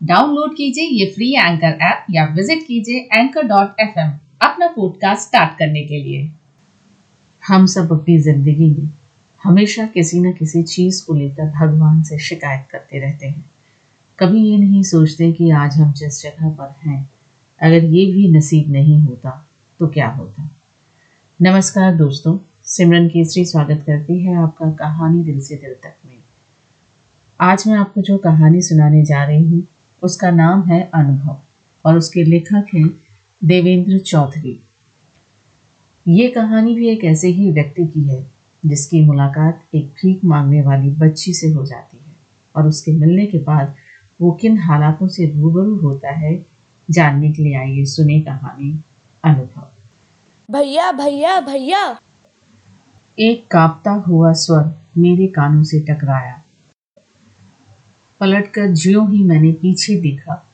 Download कीजिए ये free anchor app या विज़िट कीजिए एंकर डॉट एफ़ अपना पॉडकास्ट स्टार्ट करने के लिए। हम सब अपनी ज़िंदगी में हमेशा किसी न किसी चीज़ को लेकर भगवान से शिकायत करते रहते हैं। कभी ये नहीं सोचते कि आज हम जिस जगह पर हैं, अगर ये भी नसीब नहीं होता तो क्या होता? नमस्कार दोस्तों, सिमरन केसरी स्वागत करती है आपका कहानी दिल से दिल तक में। आज मैं आपको जो कहानी सुनाने जा रही हूँ उसका नाम है अनुभव और उसके लेखक हैं देवेंद्र चौधरी। ये कहानी भी एक ऐसे ही व्यक्ति की है जिसकी मुलाकात एक भीख मांगने वाली बच्ची से हो जाती है और उसके मिलने के बाद वो किन हालातों से रूबरू होता है जानने के लिए आइए सुने कहानी अनुभव। भैया भैया भैया! एक कांपता हुआ स्वर मेरे कानों से टकराया। पलटकर ज्यों ही मैंने पीछे देखा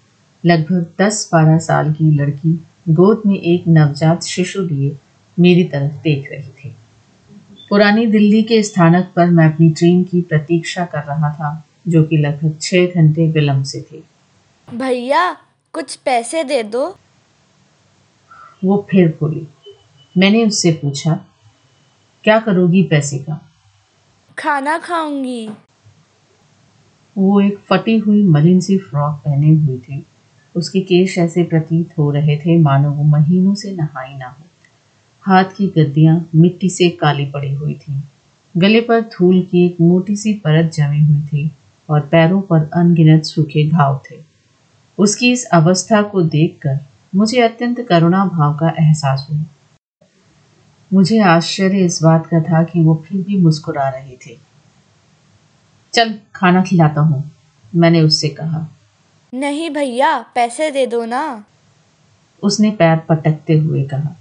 लगभग दस बारह साल की लड़की गोद में एक नवजात शिशु लिए मेरी तरफ़ देख रही थी। पुरानी दिल्ली के स्थानक पर मैं अपनी ट्रेन की प्रतीक्षा कर रहा था जो कि लगभग छह घंटे विलंब से थी। भैया कुछ पैसे दे दो। वो फिर बोली। मैंने उससे पूछा क्या करोगी पैसे का? खाना खाऊँगी। वो एक फटी हुई मलिन सी फ्रॉक पहने हुई थी। उसके केश ऐसे प्रतीत हो रहे थे मानो वो महीनों से नहाई ना हो। हाथ की गद्दियाँ मिट्टी से काली पड़ी हुई थी। गले पर धूल की एक मोटी सी परत जमी हुई थी और पैरों पर अनगिनत सूखे घाव थे। उसकी इस अवस्था को देखकर मुझे अत्यंत करुणा भाव का एहसास हुआ। मुझे आश्चर्य इस बात का था कि वो फिर भी मुस्कुरा रहे थे। चल खाना खिलाता हूँ। मैंने उससे कहा। नहीं भैया पैसे दे दो ना। उसने पैर पटकते हुए कहा।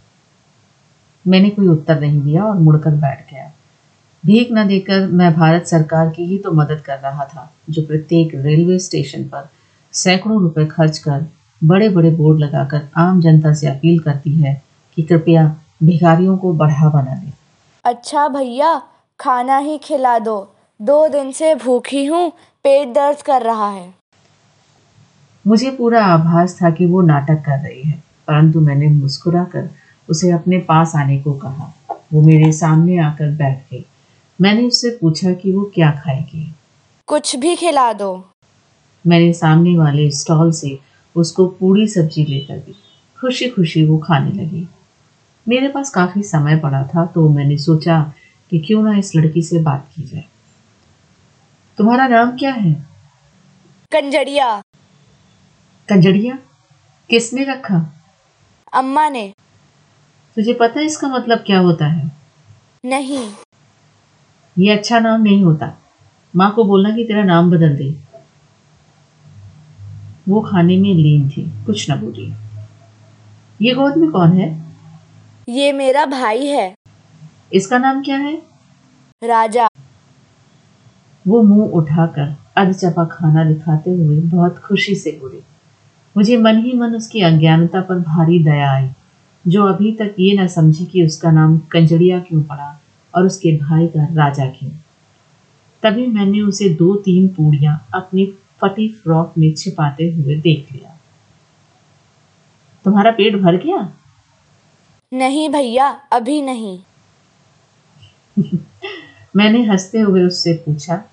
मैंने कोई उत्तर नहीं दिया और मुड़कर बैठ गया। भीख न देकर मैं भारत सरकार की ही तो मदद कर रहा था जो प्रत्येक रेलवे स्टेशन पर सैकड़ों रुपए खर्च कर बड़े बड़े बोर्ड लगाकर आम जनता से अपील करती है कि कृपया भिखारियों को बढ़ावा न दें। अच्छा भैया खाना ही खिला दो। दो दिन से भूखी हूँ पेट दर्द कर रहा है। मुझे पूरा आभास था कि वो नाटक कर रही है परंतु मैंने मुस्कुराकर उसे अपने पास आने को कहा। वो मेरे सामने आकर बैठ गई। मैंने उससे पूछा कि वो क्या खाएगी। कुछ भी खिला दो। मैंने सामने वाले स्टॉल से उसको पूरी सब्ज़ी लेकर दी। खुशी खुशी वो खाने लगी। मेरे पास काफ़ी समय पड़ा था तो मैंने सोचा कि क्यों ना इस लड़की से बात की जाए। तुम्हारा नाम क्या है? कंजड़िया कंजड़िया किसने रखा? अम्मा ने। तुझे पता है इसका मतलब क्या होता है? नहीं। ये अच्छा नाम नहीं होता। माँ को बोलना कि तेरा नाम बदल दे। वो खाने में लीन थी। कुछ ना बोली ये गोद में कौन है? ये मेरा भाई है। इसका नाम क्या है? राजा। वो मुँह उठाकर अधचपा खाना दिखाते हुए बहुत खुशी से बोले मुझे मन ही मन उसकी अज्ञानता पर भारी दया आई जो अभी तक ये न समझी कि उसका नाम कंजड़िया क्यों पड़ा और उसके भाई का राजा क्यों। तभी मैंने उसे दो तीन पूड़ियाँ अपनी फटी फ्रॉक में छिपाते हुए देख लिया। तुम्हारा पेट भर गया? नहीं भैया अभी नहीं. मैंने हँसते हुए उससे पूछा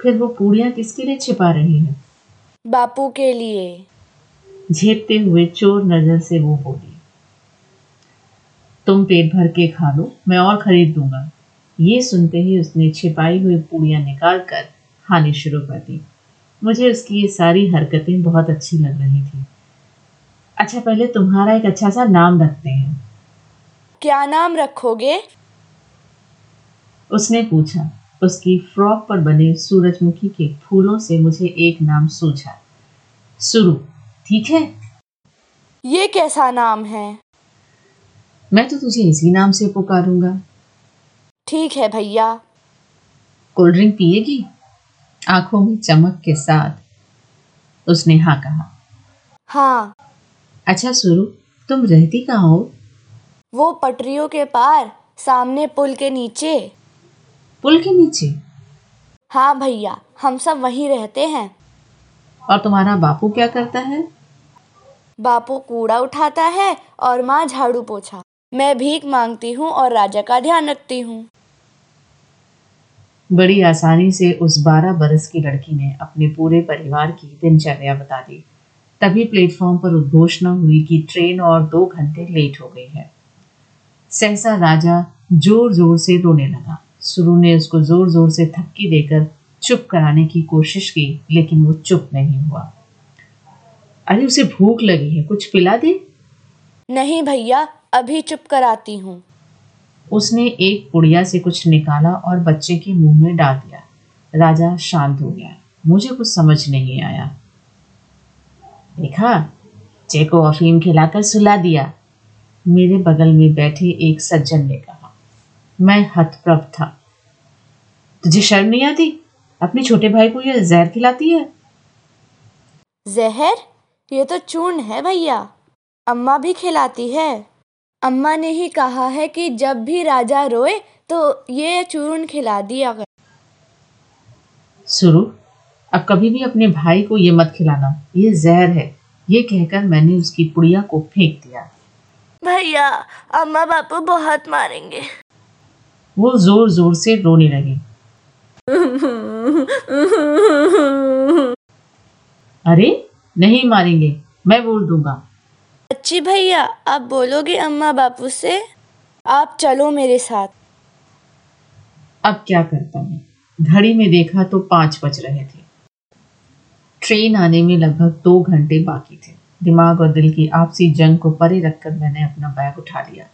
फिर वो पूड़ियाँ किसके लिए छिपा रही है? बापू के लिए। झेपते हुए चोर नज़र से वो बोली तुम पेट भर के खा लो मैं और खरीद दूँगा। ये सुनते ही उसने छिपाई हुई पूड़ियाँ निकाल कर खानी शुरू कर दी। मुझे उसकी ये सारी हरकतें बहुत अच्छी लग रही थी। अच्छा पहले तुम्हारा एक अच्छा सा नाम रखते हैं। क्या नाम रखोगे? उसने पूछा उसकी फ्रॉक पर बने सूरजमुखी के फूलों से मुझे एक नाम सूझा। सुरु। ठीक है? ये कैसा नाम है? मैं तो तुझे इसी नाम से पुकारूँगा। ठीक है भैया। कोल्ड ड्रिंक पिएगी? आँखों में चमक के साथ उसने हाँ कहा। हाँ। अच्छा सुरु तुम रहती कहाँ हो? वो पटरियों के पार सामने पुल के नीचे। पुल के नीचे। हाँ भैया हम सब वहीं रहते हैं। और तुम्हारा बापू क्या करता है? बापू कूड़ा उठाता है और माँ झाड़ू पोछा। मैं भीख मांगती हूँ और राजा का ध्यान रखती हूँ। बड़ी आसानी से उस बारह बरस की लड़की ने अपने पूरे परिवार की दिनचर्या बता दी। तभी प्लेटफॉर्म पर उद्घोषणा हुई कि ट्रेन और दो घंटे लेट हो गई है। सहसा राजा ज़ोर ज़ोर से रोने लगा। सुरु ने उसको ज़ोर ज़ोर से थपकी देकर चुप कराने की कोशिश की लेकिन वो चुप नहीं हुआ। अरे उसे भूख लगी है कुछ पिला दे? नहीं भैया अभी चुप कराती हूँ। उसने एक पुड़िया से कुछ निकाला और बच्चे के मुँह में डाल दिया। राजा शांत हो गया। मुझे कुछ समझ नहीं आया। देखा? चे को अफीम खिलाकर सुला दिया। मेरे बगल में बैठे एक सज्जन ने कहा मैं हतप्रभ था। तुझे शर्म नहीं आती? अपने छोटे भाई को यह जहर खिलाती है? जहर? ये तो चूर्ण है भैया। अम्मा भी खिलाती है। अम्मा ने ही कहा है कि जब भी राजा रोए तो ये चूर्ण खिला दिया कर। सुरु। अब कभी भी अपने भाई को ये मत खिलाना। ये जहर है। ये कहकर मैंने उसकी पुड़िया को फेंक दिया। भैया अम्मा बापू बहुत मारेंगे। वो ज़ोर ज़ोर से रोने लगी। अरे नहीं मारेंगे मैं बोल दूँगा। अच्छी भैया आप बोलोगे अम्मा बापू से आप चलो मेरे साथ। अब क्या करता हूँ? घड़ी में देखा तो पाँच बज रहे थे। ट्रेन आने में लगभग दो घंटे बाकी थे। दिमाग और दिल की आपसी जंग को परे रखकर मैंने अपना बैग उठा लिया।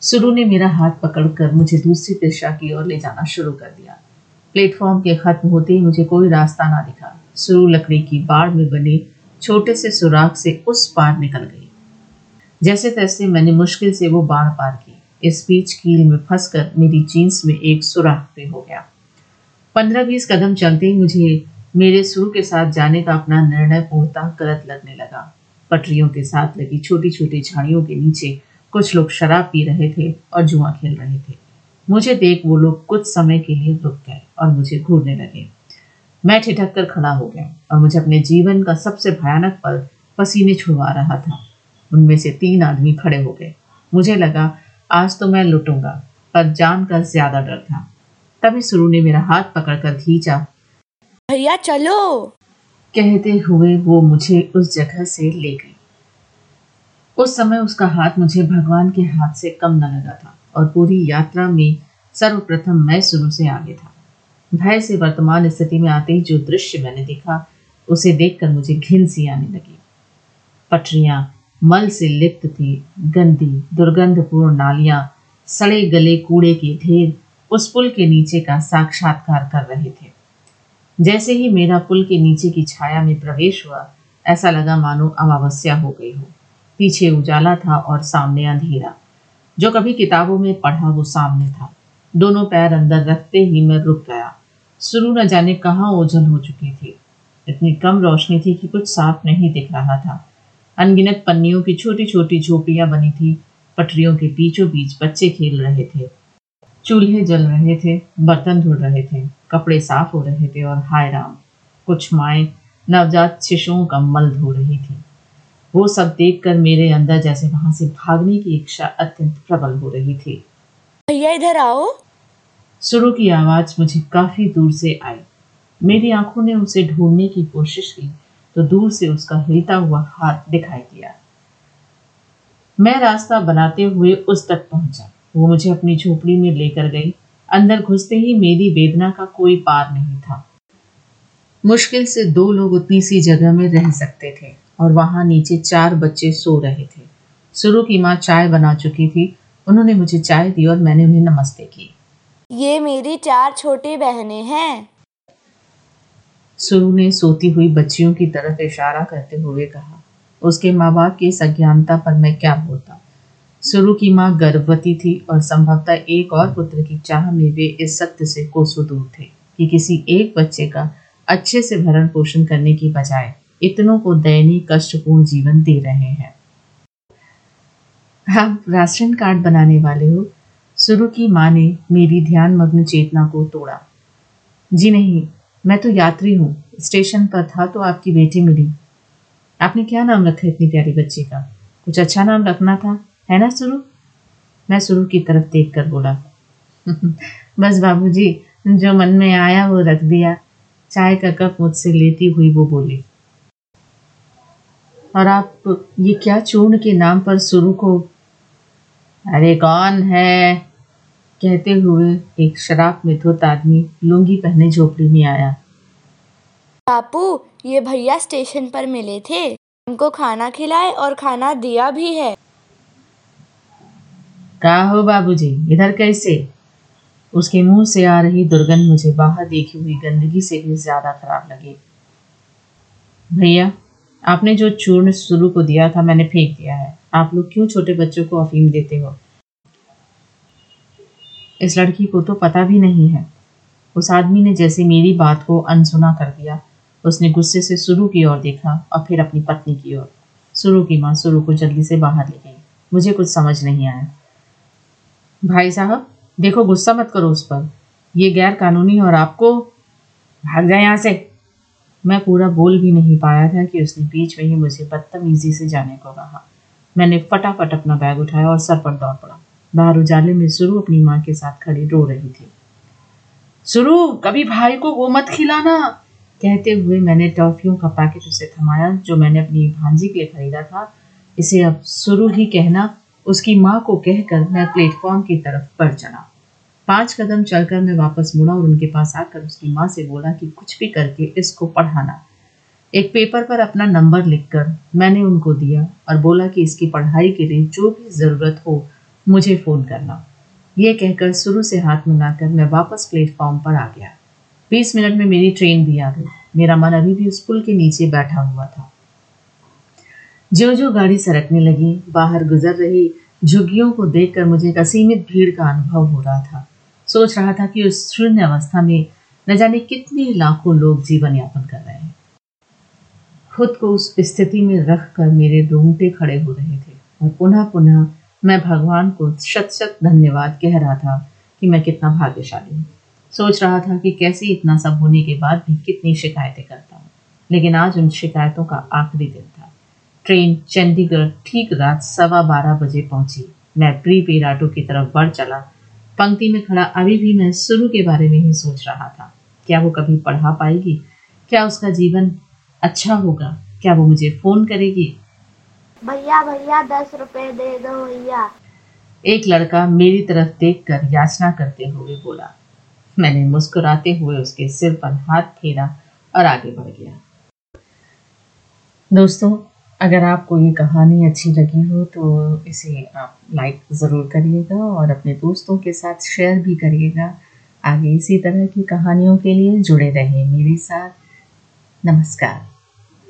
सुरु ने मेरा हाथ पकड़कर मुझे दूसरी दिशा की ओर ले जाना शुरू कर दिया। प्लेटफॉर्म के खत्म होते ही मुझे कोई रास्ता ना दिखा। सुरु लकड़ी की बाढ़ में बने छोटे से सुराग से उस पार निकल गई। जैसे तैसे मैंने मुश्किल से वो बाढ़ पार की। इस बीच कील में फंसकर मेरी जीन्स में एक सुराख पे हो गया। पंद्रह बीस कदम चलते ही मुझे मेरे सुरु के साथ जाने का अपना निर्णय पूर्णतः गलत लगने लगा। पटरियों के साथ लगी छोटी छोटी झाड़ियों के नीचे कुछ लोग शराब पी रहे थे और जुआ खेल रहे थे। मुझे देख वो लोग कुछ समय के लिए रुक गए और मुझे घूरने लगे। मैं ठिठक कर खड़ा हो गया और मुझे अपने जीवन का सबसे भयानक पल पसीने छुड़वा रहा था। उनमें से तीन आदमी खड़े हो गए। मुझे लगा आज तो मैं लुटूँगा पर जान का ज़्यादा डर था। तभी सुरु ने मेरा हाथ पकड़कर खींचा। भैया चलो। कहते हुए वो मुझे उस जगह से ले गई। उस समय उसका हाथ मुझे भगवान के हाथ से कम न लगा था और पूरी यात्रा में सर्वप्रथम मैं शुरू से आगे था। भय से वर्तमान स्थिति में आते ही जो दृश्य मैंने देखा, उसे देखकर मुझे घिन सी आने लगी। पटरियाँ, मल से लिप्त थी, गंदी, दुर्गंधपूर्ण नालियाँ, सड़े गले कूड़े के ढेर, उस पुल के नीचे का साक्षात्कार कर रहे थे। जैसे ही मेरा पुल के नीचे की छाया में प्रवेश हुआ, ऐसा लगा मानो अमावस्या हो गई हो। पीछे उजाला था और सामने अंधेरा। जो कभी किताबों में पढ़ा, वो सामने था। दोनों पैर अंदर रखते ही मैं रुक गया। शुरू न जाने कहाँ ओझल हो चुकी थी। इतनी कम रोशनी थी कि कुछ साफ़ नहीं दिख रहा था। अनगिनत पन्नियों की छोटी छोटी झोपड़ियाँ बनी थी। पटरियों के बीचों बीच बच्चे खेल रहे थे। चूल्हे जल रहे थे, बर्तन धुल रहे थे, कपड़े साफ़ हो रहे थे और हाय राम, कुछ माए नवजात शिशुओं का मल धो रही थी। वो सब देखकर मेरे अंदर जैसे वहाँ से भागने की इच्छा अत्यंत प्रबल हो रही थी। भैया इधर आओ। सुरु की आवाज़ मुझे काफ़ी दूर से आई। मेरी आँखों ने उसे ढूँढने की कोशिश की तो दूर से उसका हिलता हुआ हाथ दिखाई दिया। मैं रास्ता बनाते हुए उस तक पहुँचा। वो मुझे अपनी झोपड़ी में लेकर गई। अंदर घुसते ही मेरी वेदना का कोई पार नहीं था। मुश्किल से दो लोग उतनी सी जगह में रह सकते थे। और वहाँ नीचे चार बच्चे सो रहे थे। सुरु की माँ चाय बना चुकी थी। उन्होंने मुझे चाय दी और मैंने उन्हें नमस्ते की ये मेरी चार छोटी बहनें हैं। सुरु ने सोती हुई बच्चियों की तरफ़ इशारा करते हुए कहा उसके माँ बाप की इस अज्ञानता पर मैं क्या बोलता? सुरु की माँ गर्भवती थी और संभवतः एक और पुत्र की चाह में वे इस सत्य से कोसों दूर थे कि किसी एक बच्चे का अच्छे से भरण पोषण करने की बजाय इतनों को दयनीय कष्टपूर्ण जीवन दे रहे हैं। आप राशन कार्ड बनाने वाले हो। सुरु की माँ ने मेरी ध्यान मग्न चेतना को तोड़ा। जी नहीं, मैं तो यात्री हूँ। स्टेशन पर था तो आपकी बेटी मिली। आपने क्या नाम रखा इतनी प्यारी बच्ची का? कुछ अच्छा नाम रखना था? है ना सुरु मैं सुरु की तरफ़ देख कर बोला। बस बाबूजी, जो मन में आया वो रख दिया। चाय का कप मुझसे लेती हुई वो बोली। और आप ये क्या चूर्ण के नाम पर सुरु को? अरे कौन है? कहते हुए एक शराब में धोत आदमी लुंगी पहने झोपड़ी में आया। बापू ये भैया स्टेशन पर मिले थे। हमको खाना खिलाए और खाना दिया भी है। कहा हो बाबूजी? इधर कैसे? उसके मुँह से आ रही दुर्गंध मुझे बाहर देखी हुई गंदगी से भी ज़्यादा खराब लगी। भैया आपने जो चूर्ण शुरू को दिया था, मैंने फेंक दिया है। आप लोग क्यों छोटे बच्चों को अफीम देते हो? इस लड़की को तो पता भी नहीं है। उस आदमी ने जैसे मेरी बात को अनसुना कर दिया, उसने गुस्से से सुरु की ओर देखा और फिर अपनी पत्नी की ओर। सुरु की माँ सुरु को जल्दी से बाहर ले गई। मुझे कुछ समझ नहीं आया। भाई साहब, देखो, गुस्सा मत करो उस पर। यह गैर कानूनी और आपको भाग जाए यहाँ से। मैं पूरा बोल भी नहीं पाया था कि उसने बीच में ही मुझे बदतमीजी से जाने को कहा। मैंने फटाफट अपना बैग उठाया और सर पर दौड़ पड़ा। बाहर उजाले में सुरु अपनी माँ के साथ खड़ी रो रही थी। सुरु, कभी भाई को वो मत खिलाना। कहते हुए मैंने टॉफियों का पैकेट उसे थमाया, जो मैंने अपनी भांजी के लिए खरीदा था। इसे अब सुरु ही कहना, उसकी माँ को कहकर मैं प्लेटफॉर्म की तरफ़ बढ़ चढ़ा। पाँच कदम चलकर मैं वापस मुड़ा और उनके पास आकर उसकी माँ से बोला कि कुछ भी करके इसको पढ़ाना। एक पेपर पर अपना नंबर लिखकर मैंने उनको दिया और बोला कि इसकी पढ़ाई के लिए जो भी ज़रूरत हो मुझे फ़ोन करना। यह कहकर शुरू से हाथ मिलाकर मैं वापस प्लेटफॉर्म पर आ गया। बीस मिनट में मेरी ट्रेन भी आ गई। मेरा मन अभी भी उस पुल के नीचे बैठा हुआ था। जो जो गाड़ी सरकने लगी, बाहर गुजर रही, झुग्गियों को देखकर मुझे एक असीमित भीड़ का अनुभव हो रहा था। सोच रहा था कि उस शून्य अवस्था में न जाने कितने लाखों लोग जीवन यापन कर रहे हैं। खुद को उस स्थिति में रख कर मेरे रोंगटे खड़े हो रहे थे और पुनः पुनः मैं भगवान को शत शत धन्यवाद कह रहा था कि मैं कितना भाग्यशाली हूँ। सोच रहा था कि कैसे इतना सब होने के बाद भी कितनी शिकायतें करता हूँ। लेकिन आज उन शिकायतों का आखिरी दिन था। ट्रेन चंडीगढ़ ठीक रात सवा बारह बजे पहुँची। मैं प्रीपेड ऑटो की तरफ़ बढ़ चला पंक्ति में खड़ा अभी भी मैं शुरू के बारे में ही सोच रहा था। क्या वो कभी पढ़ा पाएगी? क्या उसका जीवन अच्छा होगा? क्या वो मुझे फ़ोन करेगी? भैया भैया दस रुपए दे दो भैया। एक लड़का मेरी तरफ़ देखकर याचना करते हुए बोला। मैंने मुस्कुराते हुए उसके सिर पर हाथ फेरा और आगे बढ़ गया। दोस्तों अगर आपको ये कहानी अच्छी लगी हो तो इसे आप लाइक ज़रूर करिएगा और अपने दोस्तों के साथ शेयर भी करिएगा। आगे इसी तरह की कहानियों के लिए जुड़े रहें मेरे साथ। नमस्कार।